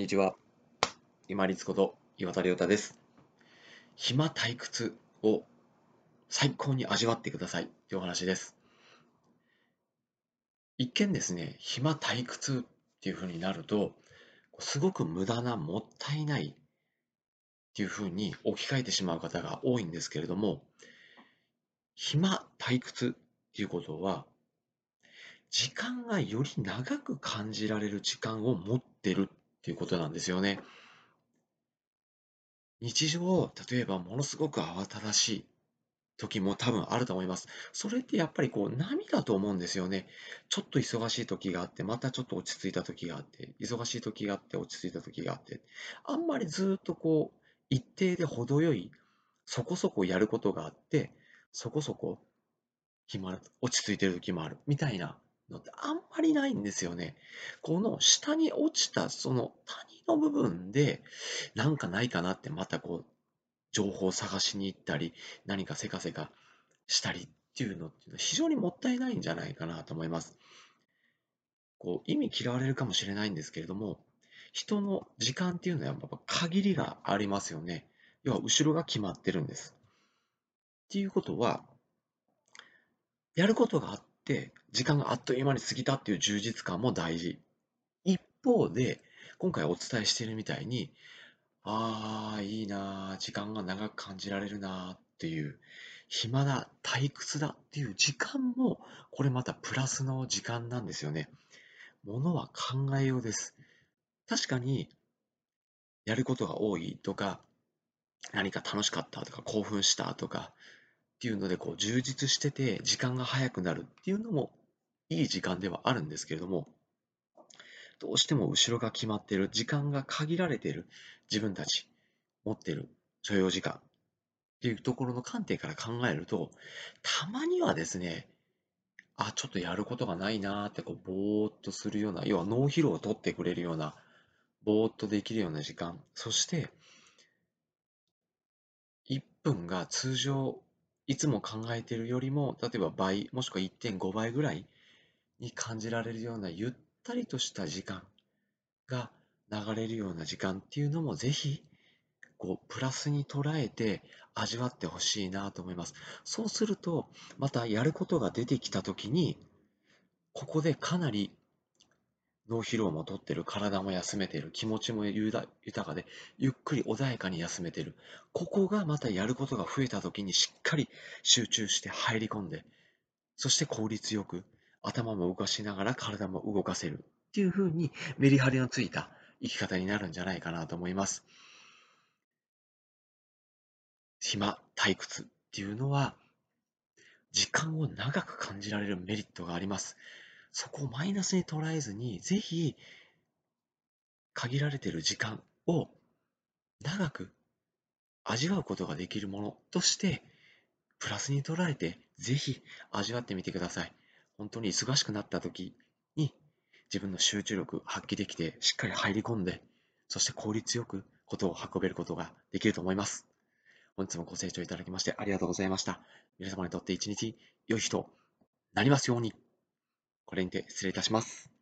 こんにちは。今立こと岩田亮太です。暇退屈を最高に味わってくださいというお話です。一見ですね、暇退屈っていう風になると、すごく無駄な、もったいないっていう風に置き換えてしまう方が多いんですけれども、暇退屈っていうことは、時間がより長く感じられる時間を持ってるっていうことなんですよね。日常、例えばものすごく慌ただしい時も多分あると思います。それってやっぱりこう波だと思うんですよね。ちょっと忙しい時があって、またちょっと落ち着いた時があって、忙しい時があって、落ち着いた時があって、あんまりずっとこう一定で程よい、そこそこやることがあって、そこそこ暇落ち着いてる時もあるみたいなのってあんまりないんですよね。この下に落ちたその谷の部分でなんかないかなってまたこう情報を探しに行ったり何かせかせかしたりっていうのっていうのは非常にもったいないんじゃないかなと思います。こう意味嫌われるかもしれないんですけれども人の時間っていうのはやっぱ限りがありますよね。要は後ろが決まってるんです。っていうことはやることがあって、時間があっという間に過ぎたっていう充実感も大事。一方で、今回お伝えしているみたいに、ああ、いいな時間が長く感じられるなっていう、暇だ、退屈だっていう時間も、これまたプラスの時間なんですよね。ものは考えようです。確かに、やることが多いとか、何か楽しかったとか、興奮したとか、っていうのでこう充実してて時間が早くなるっていうのもいい時間ではあるんですけれどもどうしても後ろが決まっている時間が限られている自分たち持っている所要時間っていうところの観点から考えるとたまにはですねあちょっとやることがないなーってこうぼーっとするような要は脳疲労を取ってくれるようなぼーっとできるような時間そして1分が通常いつも考えているよりも、例えば倍、もしくは1.5倍ぐらいに感じられるようなゆったりとした時間が流れるような時間っていうのもぜひこうプラスに捉えて味わってほしいなと思います。そうするとまたやることが出てきた時にここでかなり脳疲労もとってる、体も休めてる、気持ちも豊かで、ゆっくり穏やかに休めてる。ここがまたやることが増えた時にしっかり集中して入り込んで、そして効率よく頭も動かしながら体も動かせるっていう風にメリハリのついた生き方になるんじゃないかなと思います。暇、退屈っていうのは、時間を長く感じられるメリットがあります。そこをマイナスに捉えずに、ぜひ、限られている時間を長く味わうことができるものとして、プラスに捉えて、ぜひ味わってみてください。本当に忙しくなった時に、自分の集中力発揮できて、しっかり入り込んで、そして効率よくことを運べることができると思います。本日もご清聴いただきましてありがとうございました。皆様にとって一日良い日となりますように。これにて失礼いたします。